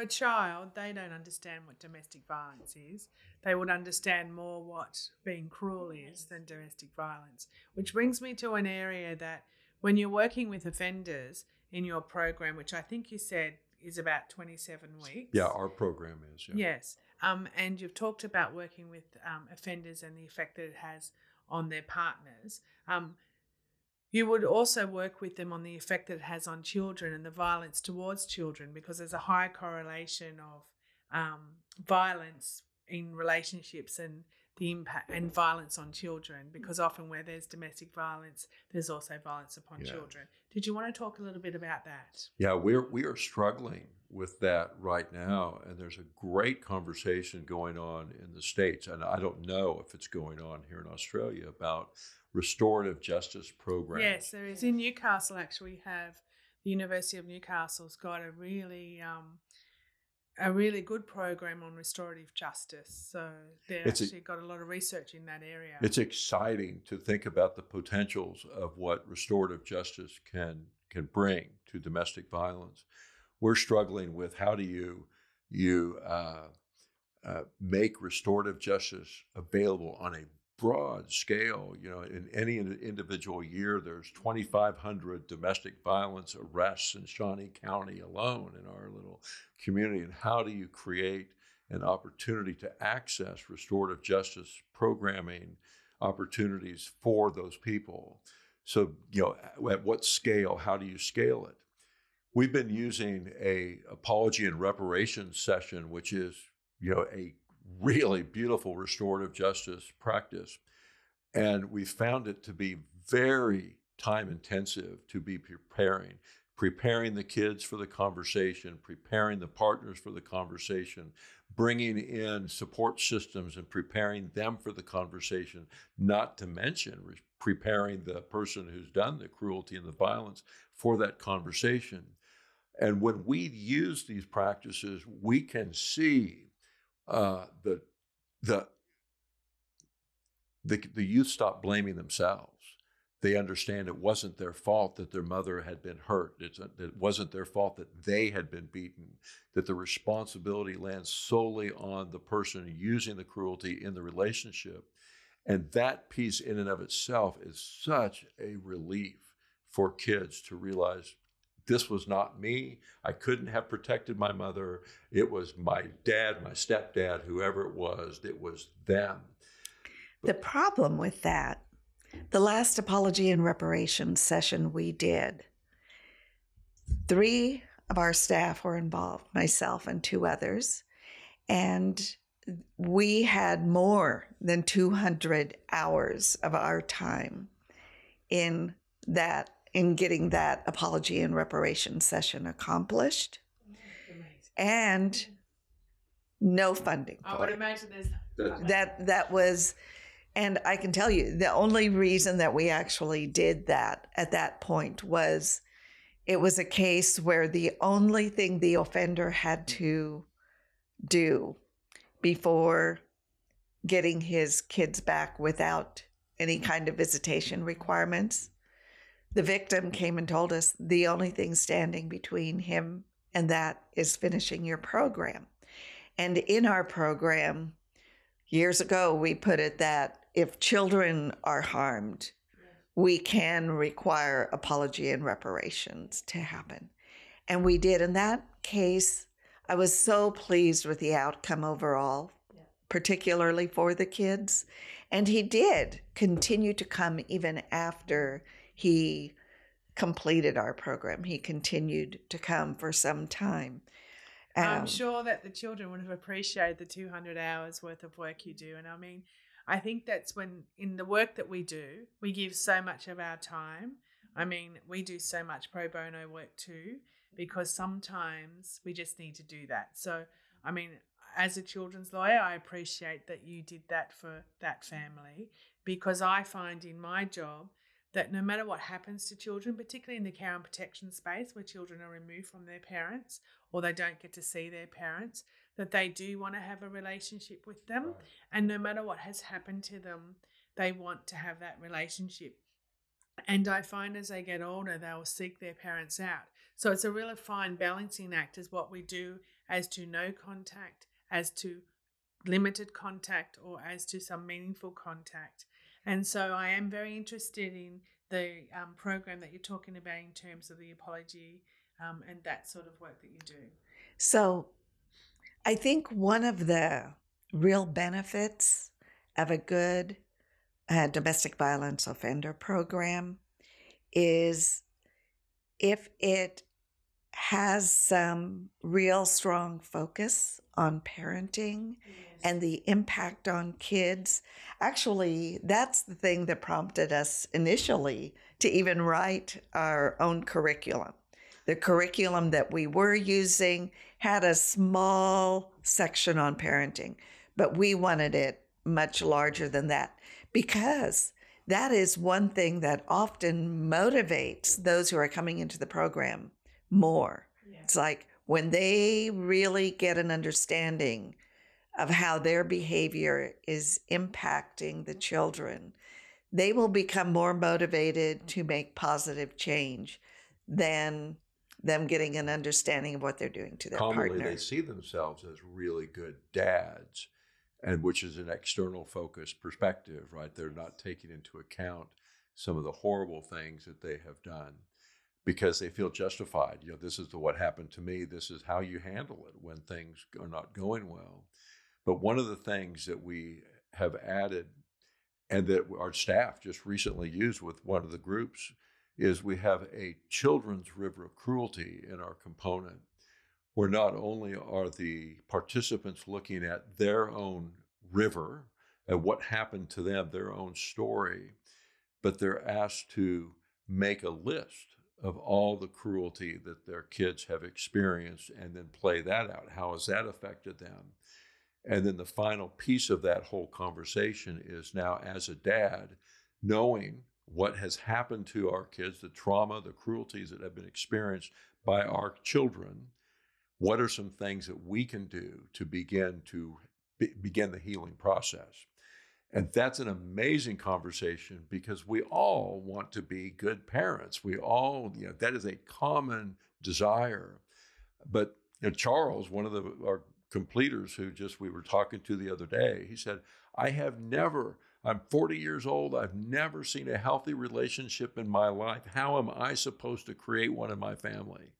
a child, they don't understand what domestic violence is. They would understand more what being cruel is than domestic violence. Which brings me to an area that when you're working with offenders in your program, which I think you said is about 27 weeks. Yeah, our program is. Yeah. Yes. Um, and you've talked about working with um, offenders and the effect that it has on their partners. Um, you would also work with them on the effect that it has on children and the violence towards children because there's a high correlation of um, violence in relationships and the impact and violence on children because often where there's domestic violence there's also violence upon Yeah. children. Did you want to talk a little bit about that? Yeah, we're we are struggling with that right now, and there's a great conversation going on in the states, and I don't know if it's going on here in Australia about restorative justice program. yes there is in newcastle actually we have the university of newcastle's got a really um, a really good program on restorative justice so they've It's a- actually got a lot of research in that area It's exciting to think about the potentials of what restorative justice can can bring to domestic violence. We're struggling with how do you you uh, uh, make restorative justice available on a broad scale. You know, in any individual year, there's 2,500 domestic violence arrests in Shawnee County alone in our little community. And how do you create an opportunity to access restorative justice programming opportunities for those people? So, you know, at what scale? How do you scale it? We've been using a apology and reparation session, which is you know a really beautiful restorative justice practice, and we found it to be very time intensive to be preparing, preparing the kids for the conversation, preparing the partners for the conversation, bringing in support systems and preparing them for the conversation. Not to mention re- preparing the person who's done the cruelty and the violence for that conversation. And when we use these practices, we can see uh, the the the the youth stop blaming themselves. They understand it wasn't their fault that their mother had been hurt. It's, it wasn't their fault that they had been beaten. That the responsibility lands solely on the person using the cruelty in the relationship. And that piece, in and of itself, is such a relief for kids to realize this was not me. I couldn't have protected my mother. It was my dad, my stepdad, whoever it was, it was them. The problem with that, the last apology and reparation session we did, three of our staff were involved, myself and two others, and we had more than 200 hours of our time in that in getting that apology and reparation session accomplished. And no funding i would it. imagine there's that that was and i can tell you the only reason that we actually did that at that point was it was a case where the only thing the offender had to do before getting his kids back without any kind of visitation requirements the victim came and told us the only thing standing between him and that is finishing your program. And in our program years ago we put it that if children are harmed we can require apology and reparations to happen. And we did. In that case i was so pleased with the outcome overall particularly for the kids. And he did continue to come even after he completed our program he continued to come for some time I'm Um, sure that the children would have appreciated the 200 hours worth of work you do. And I mean, I think that's when, in the work that we do, we give so much of our time. I mean, we do so much pro bono work too, because sometimes we just need to do that. So, I mean, as a children's lawyer, I appreciate that you did that for that family because I find in my job that no matter what happens to children, particularly in the care and protection space where children are removed from their parents or they don't get to see their parents, that they do want to have a relationship with them. And no matter what has happened to them, they want to have that relationship. And I find as they get older, they will seek their parents out. So it's a really fine balancing act as what we do as to no contact, as to limited contact, or as to some meaningful contact. And so I am very interested in the um, program that you're talking about in terms of the apology um, and that sort of work that you do. So I think one of the real benefits of a good uh, domestic violence offender program is if it has some real strong focus on parenting and the impact on kids. Actually, that's the thing that prompted us initially to even write our own curriculum. The curriculum that we were using had a small section on parenting, but we wanted it much larger than that because that is one thing that often motivates those who are coming into the program more. Yeah. It's like when they really get an understanding of how their behavior is impacting the mm-hmm. children, they will become more motivated to mm-hmm. make positive change than them getting an understanding of what they're doing to their Commonly, partner. they see themselves as really good dads, and which is an external focused perspective, right? They're not taking into account some of the horrible things that they have done because they feel justified. You know, this is the, what happened to me. This is how you handle it when things are not going well. But one of the things that we have added and that our staff just recently used with one of the groups is we have a children's river of cruelty in our component, where not only are the participants looking at their own river and what happened to them, their own story, but they're asked to make a list of all the cruelty that their kids have experienced and then play that out. How has that affected them? And then the final piece of that whole conversation is now, as a dad, knowing what has happened to our kids, the trauma, the cruelties that have been experienced by our children, what are some things that we can do to begin to be, begin the healing process? And that's an amazing conversation because we all want to be good parents. We all, you know, that is a common desire. But you know, Charles, one of the, our completers who just we were talking to the other day, he said, I have never I'm 40 years old. I've never seen a healthy relationship in my life. How am I supposed to create one in my family?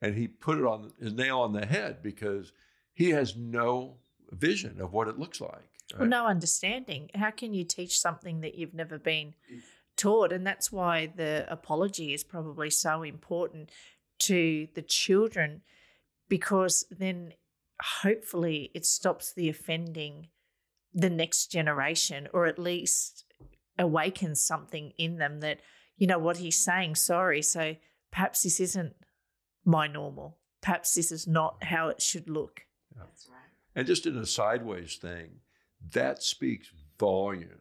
And he put it on his nail on the head because he has no vision of what it looks like. Right? Well, no understanding. How can you teach something that you've never been mm. taught? And that's why the apology is probably so important to the children because then hopefully it stops the offending the next generation or at least awakens something in them that you know what he's saying sorry so perhaps this isn't my normal perhaps this is not how it should look yeah. that's right and just in a sideways thing that speaks volumes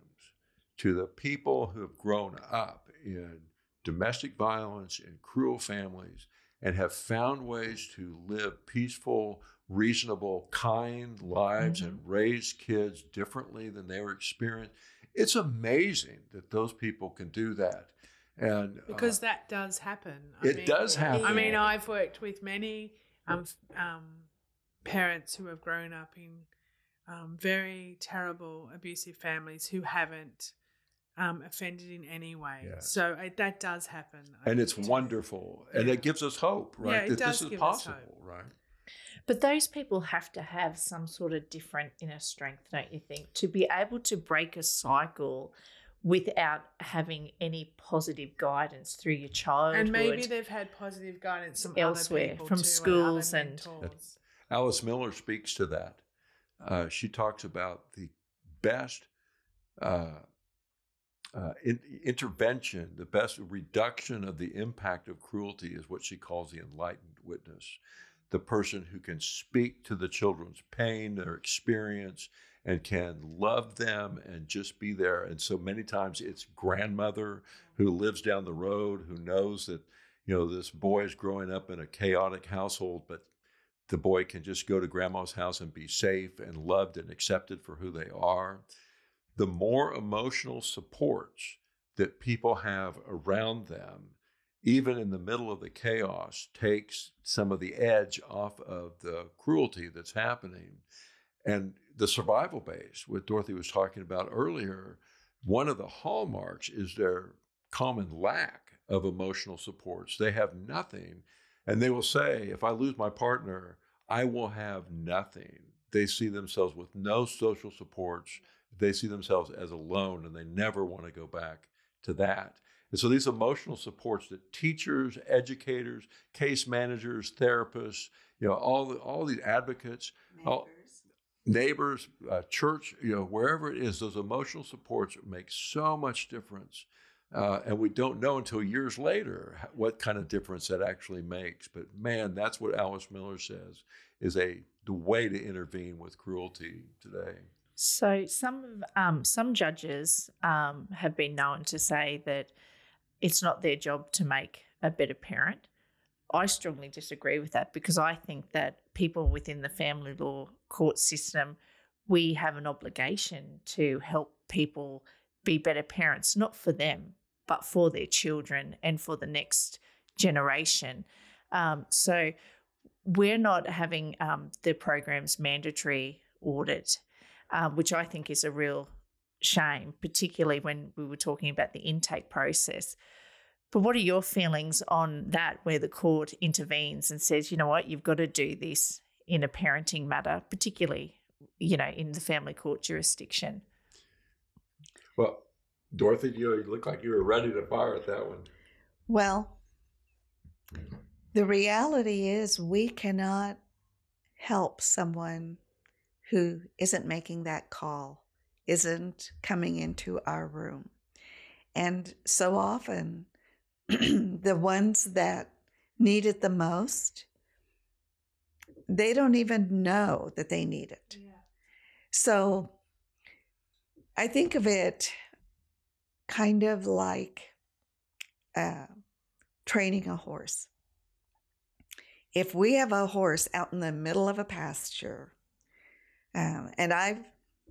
to the people who have grown up in domestic violence and cruel families and have found ways to live peaceful reasonable, kind lives mm-hmm. and raise kids differently than they were experienced. It's amazing that those people can do that. And because uh, that does happen. I it mean, does happen. I mean, I've worked with many um, um, parents who have grown up in um, very terrible, abusive families who haven't um, offended in any way. Yeah. So uh, that does happen. And it's wonderful. Yeah. And it gives us hope, right? Yeah, it that does this is possible, right? But those people have to have some sort of different inner strength, don't you think, to be able to break a cycle without having any positive guidance through your childhood. And maybe they've had positive guidance from elsewhere, from too, schools and, and Alice Miller speaks to that. Uh, she talks about the best uh, uh, in, intervention, the best reduction of the impact of cruelty is what she calls the enlightened witness the person who can speak to the children's pain, their experience, and can love them and just be there. And so many times it's grandmother who lives down the road who knows that, you know, this boy is growing up in a chaotic household, but the boy can just go to grandma's house and be safe and loved and accepted for who they are. The more emotional supports that people have around them even in the middle of the chaos, takes some of the edge off of the cruelty that's happening. And the survival base, what Dorothy was talking about earlier, one of the hallmarks is their common lack of emotional supports. They have nothing. And they will say, if I lose my partner, I will have nothing. They see themselves with no social supports. They see themselves as alone and they never want to go back to that. And so these emotional supports that teachers, educators, case managers, therapists, you know, all the, all these advocates, all, neighbors, uh, church, you know, wherever it is, those emotional supports make so much difference. Uh, and we don't know until years later what kind of difference that actually makes. But man, that's what Alice Miller says is a the way to intervene with cruelty today. So some um, some judges um, have been known to say that it's not their job to make a better parent. I strongly disagree with that because I think that people within the family law court system, we have an obligation to help people be better parents, not for them, but for their children and for the next generation. Um, so we're not having um, the program's mandatory audit, uh, which I think is a real shame, particularly when we were talking about the intake process. But what are your feelings on that, where the court intervenes and says, you know what, you've got to do this in a parenting matter, particularly, you know, in the family court jurisdiction? Well, Dorothy, you look like you were ready to fire at that one. Well, the reality is we cannot help someone who isn't making that call, isn't coming into our room. And so often, the ones that need it the most, they don't even know that they need it. Yeah. So I think of it kind of like uh, training a horse. If we have a horse out in the middle of a pasture, um, and I've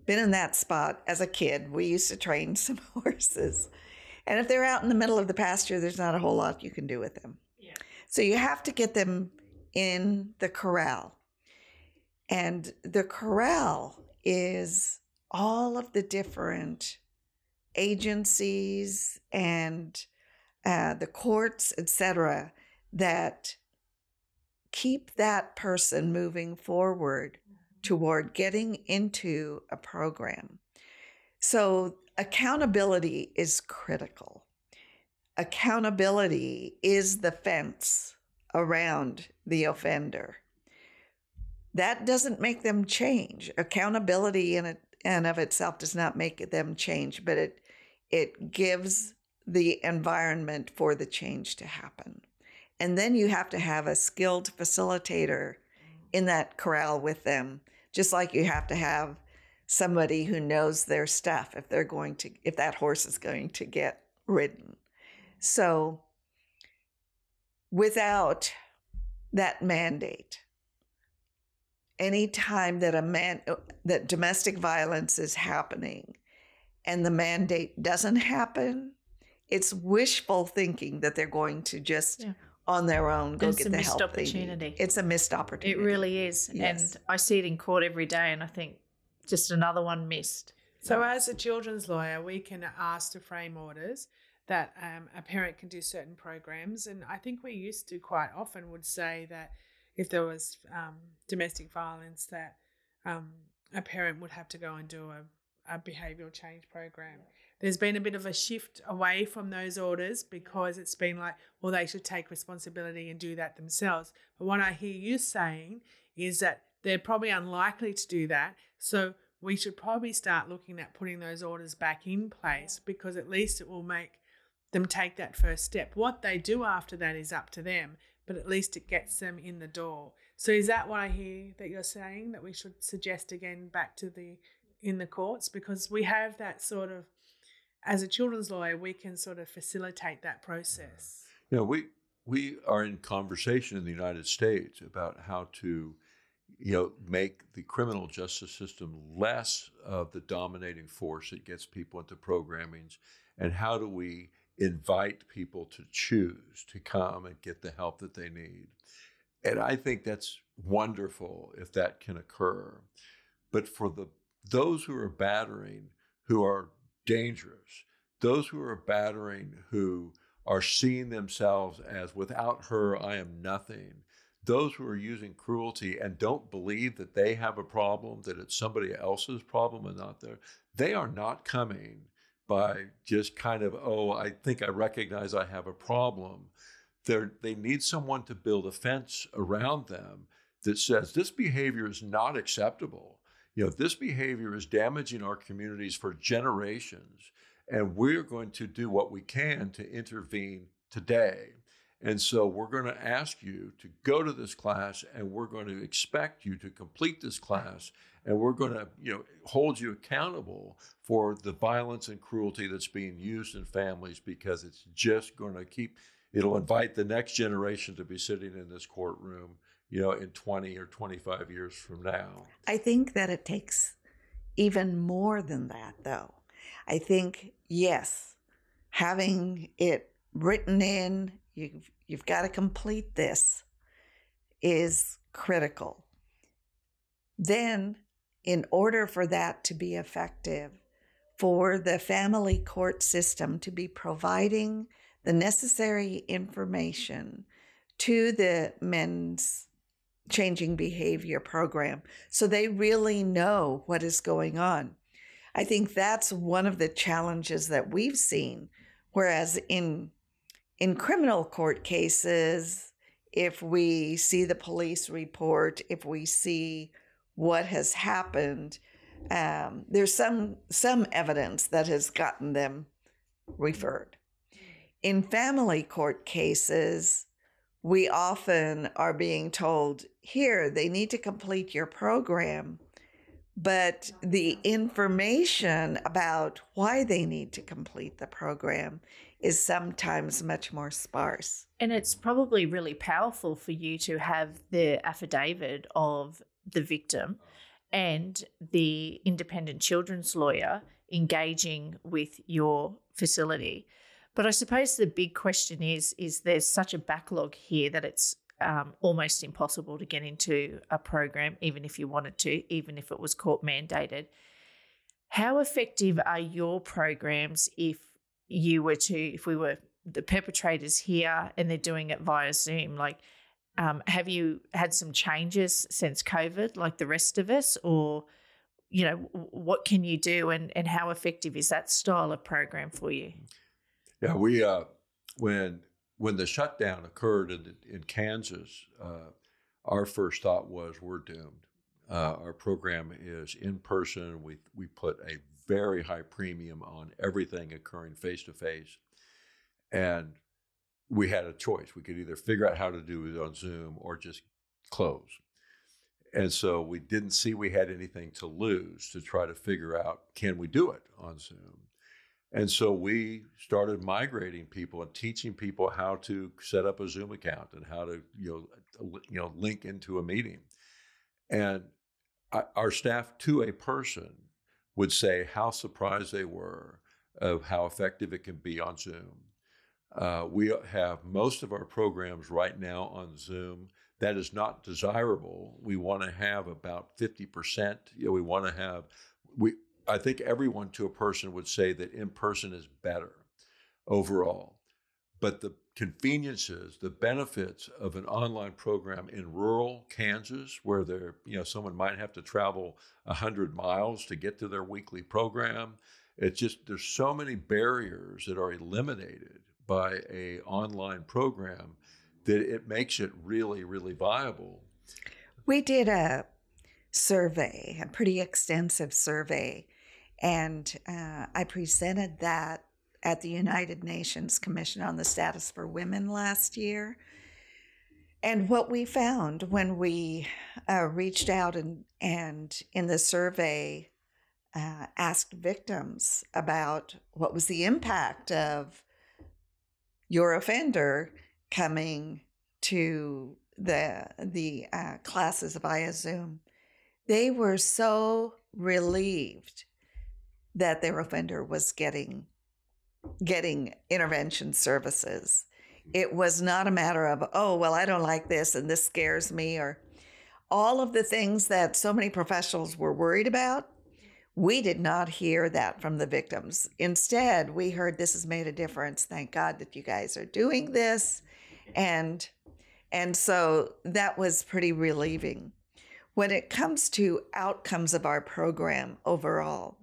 been in that spot as a kid, we used to train some horses. And if they're out in the middle of the pasture, there's not a whole lot you can do with them. Yeah. So you have to get them in the corral. And the corral is all of the different agencies and uh, the courts, etc., that keep that person moving forward mm-hmm. toward getting into a program. So accountability is critical. Accountability is the fence around the offender. That doesn't make them change. Accountability in it and of itself does not make them change, but it it gives the environment for the change to happen. And then you have to have a skilled facilitator in that corral with them, just like you have to have somebody who knows their stuff if they're going to if that horse is going to get ridden. So without that mandate, any time that a man that domestic violence is happening and the mandate doesn't happen, it's wishful thinking that they're going to just yeah. on their own go it's get the help opportunity. they need. It's a missed opportunity. It really is, yes. and I see it in court every day, and I think just another one missed. So, as a children's lawyer, we can ask to frame orders that um, a parent can do certain programs. And I think we used to quite often would say that if there was um, domestic violence, that um, a parent would have to go and do a, a behavioural change program. There's been a bit of a shift away from those orders because it's been like, well, they should take responsibility and do that themselves. But what I hear you saying is that they're probably unlikely to do that. So we should probably start looking at putting those orders back in place because at least it will make them take that first step. What they do after that is up to them, but at least it gets them in the door. So is that what I hear that you're saying that we should suggest again back to the in the courts because we have that sort of as a children's lawyer we can sort of facilitate that process. Know, we we are in conversation in the United States about how to you know, make the criminal justice system less of the dominating force that gets people into programmings, and how do we invite people to choose to come and get the help that they need. And I think that's wonderful if that can occur. But for the those who are battering who are dangerous, those who are battering who are seeing themselves as without her I am nothing. Those who are using cruelty and don't believe that they have a problem, that it's somebody else's problem and not their, they are not coming by just kind of, oh, I think I recognize I have a problem. They're, they need someone to build a fence around them that says this behavior is not acceptable. You know, this behavior is damaging our communities for generations, and we're going to do what we can to intervene today. And so we're going to ask you to go to this class, and we're going to expect you to complete this class and we're going to you know hold you accountable for the violence and cruelty that's being used in families because it's just going to keep it'll invite the next generation to be sitting in this courtroom you know in 20 or 25 years from now. I think that it takes even more than that though. I think yes having it written in you've you've got to complete this is critical. Then in order for that to be effective, for the family court system to be providing the necessary information to the men's changing behavior program so they really know what is going on. I think that's one of the challenges that we've seen. Whereas in in criminal court cases, if we see the police report, if we see what has happened, um, there's some some evidence that has gotten them referred. In family court cases, we often are being told here they need to complete your program, but the uh-huh. information about why they need to complete the program is sometimes much more sparse. And it's probably really powerful for you to have the affidavit of the victim and the independent children's lawyer engaging with your facility. But I suppose the big question is is there's such a backlog here that it's um, almost impossible to get into a program, even if you wanted to, even if it was court mandated. How effective are your programs if you were to, if we were the perpetrators here and they're doing it via Zoom? Like, um, have you had some changes since COVID, like the rest of us, or you know, what can you do, and and how effective is that style of program for you? Yeah, we uh, when when the shutdown occurred in in Kansas, uh, our first thought was we're doomed. Uh, our program is in person. We we put a very high premium on everything occurring face to face, and we had a choice. We could either figure out how to do it on Zoom or just close. And so we didn't see we had anything to lose to try to figure out can we do it on Zoom. And so we started migrating people and teaching people how to set up a Zoom account and how to you know you know link into a meeting. And our staff to a person would say how surprised they were of how effective it can be on Zoom uh, we have most of our programs right now on Zoom. That is not desirable. We want to have about 50%. You know, we want to have, we, I think everyone to a person would say that in person is better overall. But the conveniences, the benefits of an online program in rural Kansas, where there, you know, someone might have to travel 100 miles to get to their weekly program. It's just, there's so many barriers that are eliminated by a online program that it makes it really really viable we did a survey a pretty extensive survey and uh, i presented that at the united nations commission on the status for women last year. And what we found when we uh, reached out and, and in the survey uh, asked victims about what was the impact of your offender coming to the the uh, classes via Zoom, they were so relieved that their offender was getting getting intervention services. Hmm. It was not a matter of, oh, well, I don't like this and this scares me, or all of the things that so many professionals were worried about. We did not hear that from the victims. Instead, we heard this has made a difference. Thank God that you guys are doing this. And and so that was pretty relieving. When it comes to outcomes of our program overall,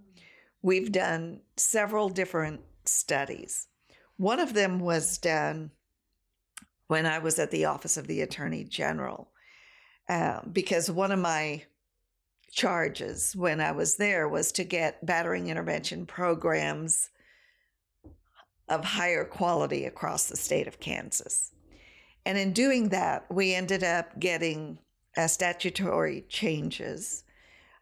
we've done several different studies. One of them was done when I was at the Office of the Attorney General, uh, because one of my charges when I was there was to get battering intervention programs of higher quality across the state of Kansas. And in doing that, we ended up getting uh, statutory changes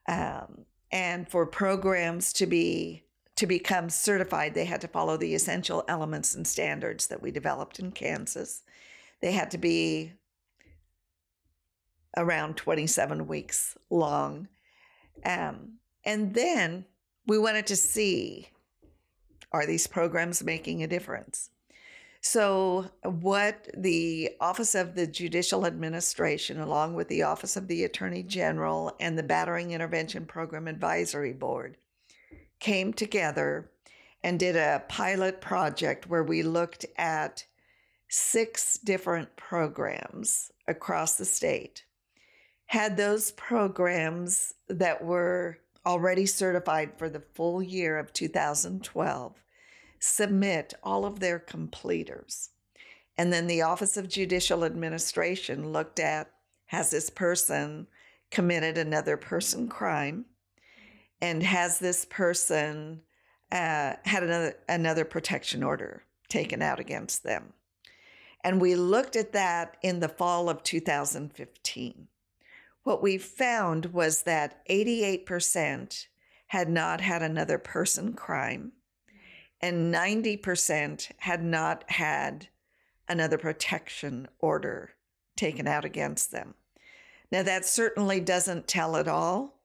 um, and for programs to be to become certified they had to follow the essential elements and standards that we developed in kansas. They had to be around 27 weeks long. Um, and then we wanted to see are these programs making a difference so, what the Office of the Judicial Administration, along with the Office of the Attorney General and the Battering Intervention Program Advisory Board, came together and did a pilot project where we looked at six different programs across the state. Had those programs that were already certified for the full year of 2012 submit all of their completers. And then the Office of Judicial Administration looked at has this person committed another person crime? And has this person uh, had another, another protection order taken out against them? And we looked at that in the fall of 2015. What we found was that 88% had not had another person crime and 90% had not had another protection order taken out against them. Now, that certainly doesn't tell it all,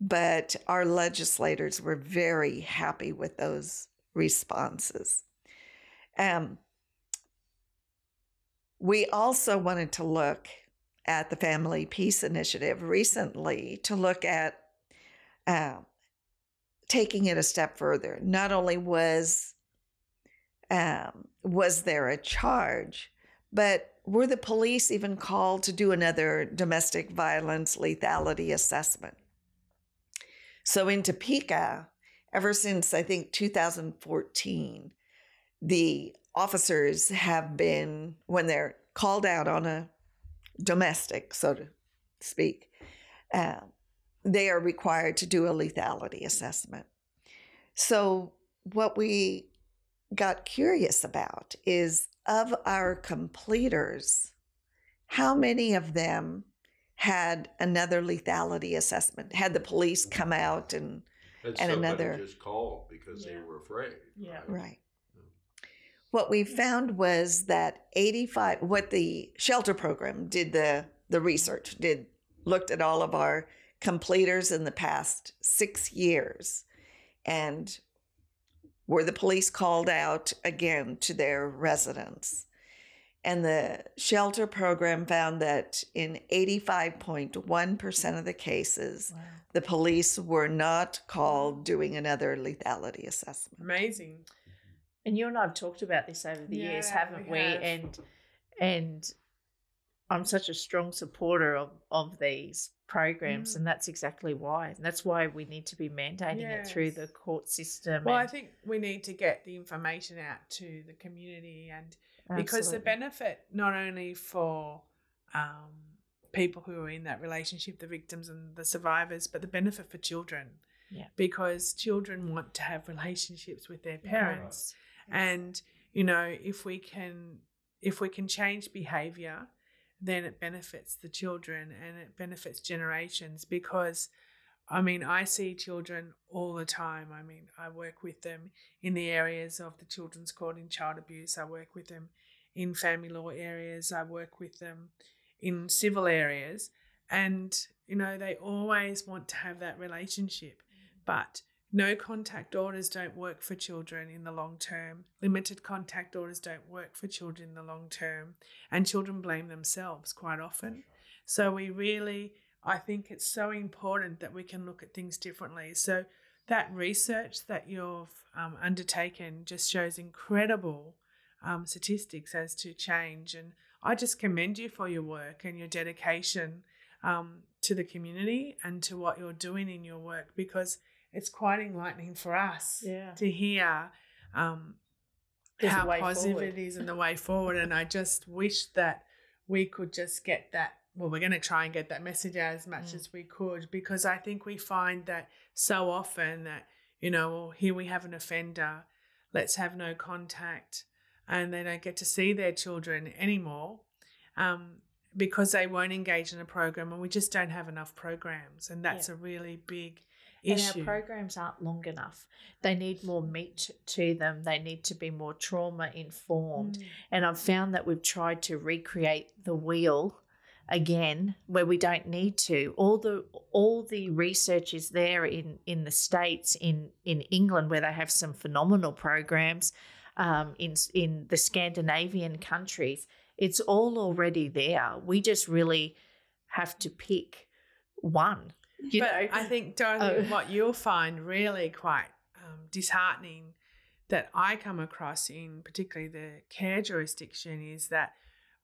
but our legislators were very happy with those responses. Um, we also wanted to look at the Family Peace Initiative recently to look at uh, taking it a step further. Not only was um, was there a charge, but were the police even called to do another domestic violence lethality assessment? So in Topeka, ever since I think 2014, the officers have been, when they're called out on a domestic, so to speak, uh, they are required to do a lethality assessment. So, what we got curious about is of our completers, how many of them had another lethality assessment? Had the police come out and Had And another- just called because they were afraid. Yeah. Right. What we found was that 85 what the shelter program did the the research did looked at all of our completers in the past 6 years and were the police called out again to their residence. And the shelter program found that in 85.1% of the cases, Wow. the police were not called mm. doing another lethality assessment. Amazing. And you and I have talked about this over the years, haven't we we? have. And and I'm such a strong supporter of, of these programs, Mm. and that's exactly why. And that's why we need to be mandating it through the court system. Well, I think we need to get the information out to the community and because the benefit not only for um, people who are in that relationship, the victims and the survivors, but the benefit for children. Yeah. Because children want to have relationships with their parents. And, you know, if we can if we can change behavior, then it benefits the children and it benefits generations because I mean, I see children all the time. I mean, I work with them in the areas of the children's court in child abuse. I work with them in family law areas. I work with them in civil areas. And, you know, they always want to have that relationship. Mm. But no contact orders don't work for children in the long term. Limited contact orders don't work for children in the long term. And children blame themselves quite often. So we really, I think it's so important that we can look at things differently. So that research that you've um, undertaken just shows incredible um, statistics as to change. And I just commend you for your work and your dedication um, to the community and to what you're doing in your work because it's quite enlightening for us Yeah. to hear um, how positive forward. it is and the way forward. And I just wish that we could just get that. Well, we're going to try and get that message out as much Mm. as we could because I think we find that so often that, you know, well, here we have an offender, let's have no contact, and they don't get to see their children anymore um, because they won't engage in a program and we just don't have enough programs. And that's Yeah. a really big And our programs aren't long enough. They need more meat to them. They need to be more trauma informed. Mm. And I've found that we've tried to recreate the wheel again where we don't need to. All the all the research is there in in the states in in England where they have some phenomenal programs. Um, in in the Scandinavian countries, it's all already there. We just really have to pick one. You but know, I think, Dorothy, Oh. what you'll find really quite um, disheartening that I come across in particularly the care jurisdiction is that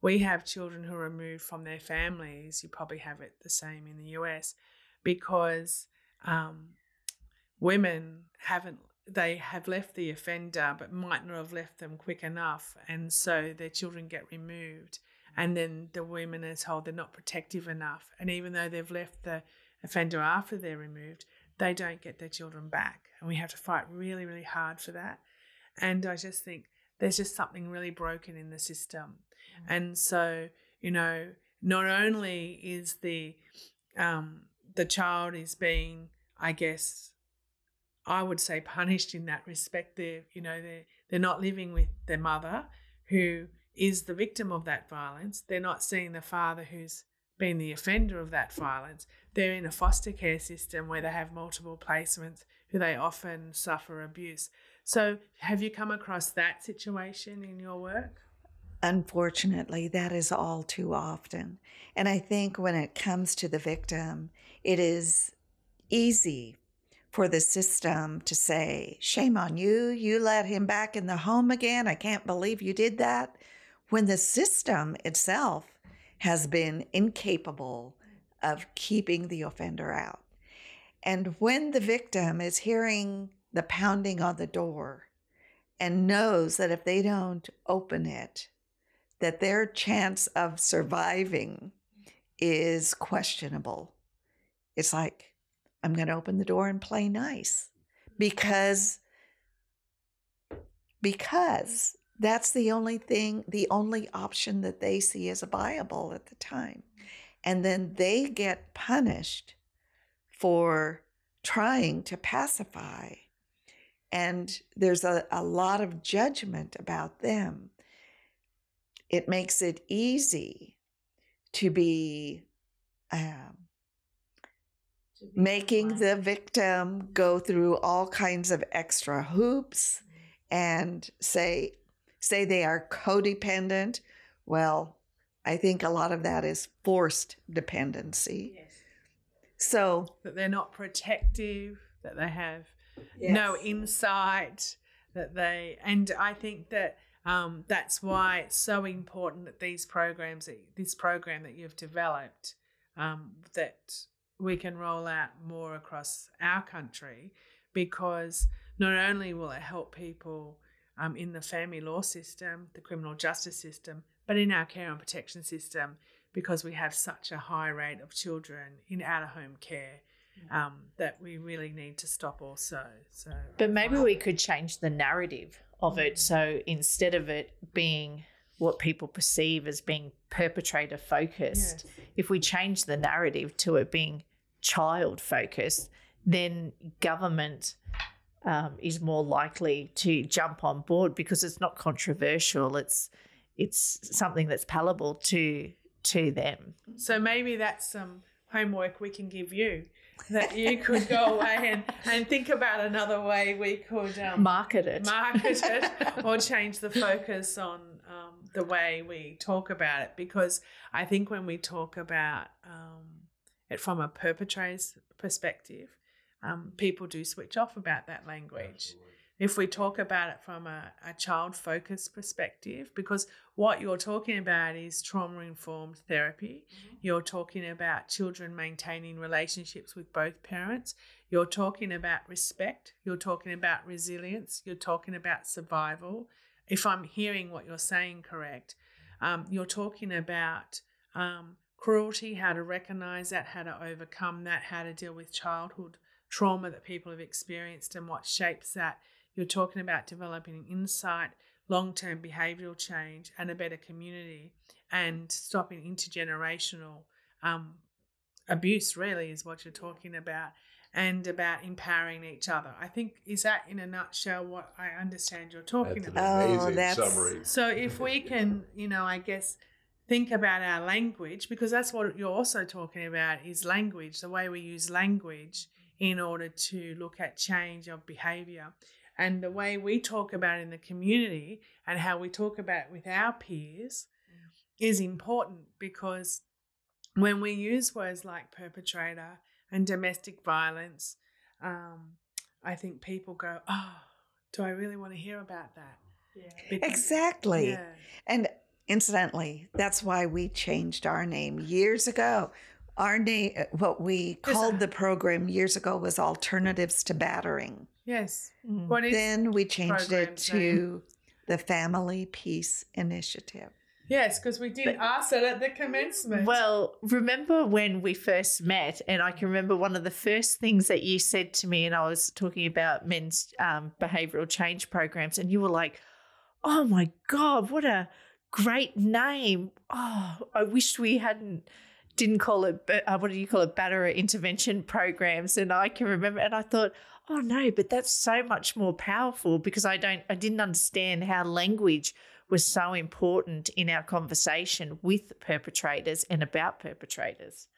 we have children who are removed from their families. You probably have it the same in the US because um, women haven't. They have left the offender, but might not have left them quick enough, and so their children get removed. And then the women are told they're not protective enough, and even though they've left the offender after they're removed, they don't get their children back. And we have to fight really, really hard for that. And I just think there's just something really broken in the system. And so, you know, not only is the um, the child is being, I guess, I would say punished in that respect. They're, you know, they're they're not living with their mother, who is the victim of that violence. They're not seeing the father who's been the offender of that violence. They're in a foster care system where they have multiple placements, who they often suffer abuse. So, have you come across that situation in your work? Unfortunately, that is all too often. And I think when it comes to the victim, it is easy for the system to say, Shame on you. You let him back in the home again. I can't believe you did that. When the system itself has been incapable of keeping the offender out. And when the victim is hearing the pounding on the door and knows that if they don't open it, that their chance of surviving is questionable. It's like, I'm going to open the door and play nice because because that's the only thing, the only option that they see as viable at the time. And then they get punished for trying to pacify. And there's a, a lot of judgment about them it makes it easy to be um, making the victim go through all kinds of extra hoops and say say they are codependent well i think a lot of that is forced dependency. So That they're not protective, that they have no insight, that they, and I think that um, that's why it's so important that these programs, this program that you've developed, um, that we can roll out more across our country, because not only will it help people um, in the family law system, the criminal justice system, but in our care and protection system, because we have such a high rate of children in out of home care um, that we really need to stop also. So, But maybe we could change the narrative of it. So instead of it being what people perceive as being perpetrator focused, if we change the narrative to it being child focused, then government um, is more likely to jump on board because it's not controversial. It's it's something that's palatable to to them. So maybe that's some homework we can give you that you could go away and, and think about another way we could um, Market it. market it or change the focus on um, the way we talk about it because I think when we talk about um, it from a perpetrator's perspective, um, people do switch off about that language. If we talk about it from a, a child focused perspective, because what you're talking about is trauma informed therapy, you're talking about children maintaining relationships with both parents, you're talking about respect, you're talking about resilience, you're talking about survival. If I'm hearing what you're saying correct, um, you're talking about um, cruelty, how to recognize that, how to overcome that, how to deal with childhood trauma that people have experienced and what shapes that. You're talking about developing insight, long term behavioral change, and a better community, and stopping intergenerational um, abuse, really, is what you're talking about, and about empowering each other. I think, is that in a nutshell what I understand you're talking That's an about? Oh, amazing that's- summary. So if we can, you know, I guess think about our language because that's what you're also talking about is language, the way we use language in order to look at change of behavior. And the way we talk about it in the community and how we talk about it with our peers is important because when we use words like perpetrator and domestic violence, um, I think people go, "Oh, do I really want to hear about that?" Yeah, Exactly. Yeah. And incidentally, that's why we changed our name years ago. Our name, what we called uh, the program years ago was Alternatives to Battering. Yes. Mm. What is Then we changed it program's to the Family Peace Initiative. yes, because we did ask it at the commencement. Well, remember when we first met, and I can remember one of the first things that you said to me, and I was talking about men's um, behavioral change programs, and you were like, "Oh my god, what a great name! Oh, I wish we hadn't." Didn't call it, uh, what do you call it, batterer intervention programs. And I can remember, and I thought, oh no, but that's so much more powerful because I don't, I didn't understand how language was so important in our conversation with perpetrators and about perpetrators.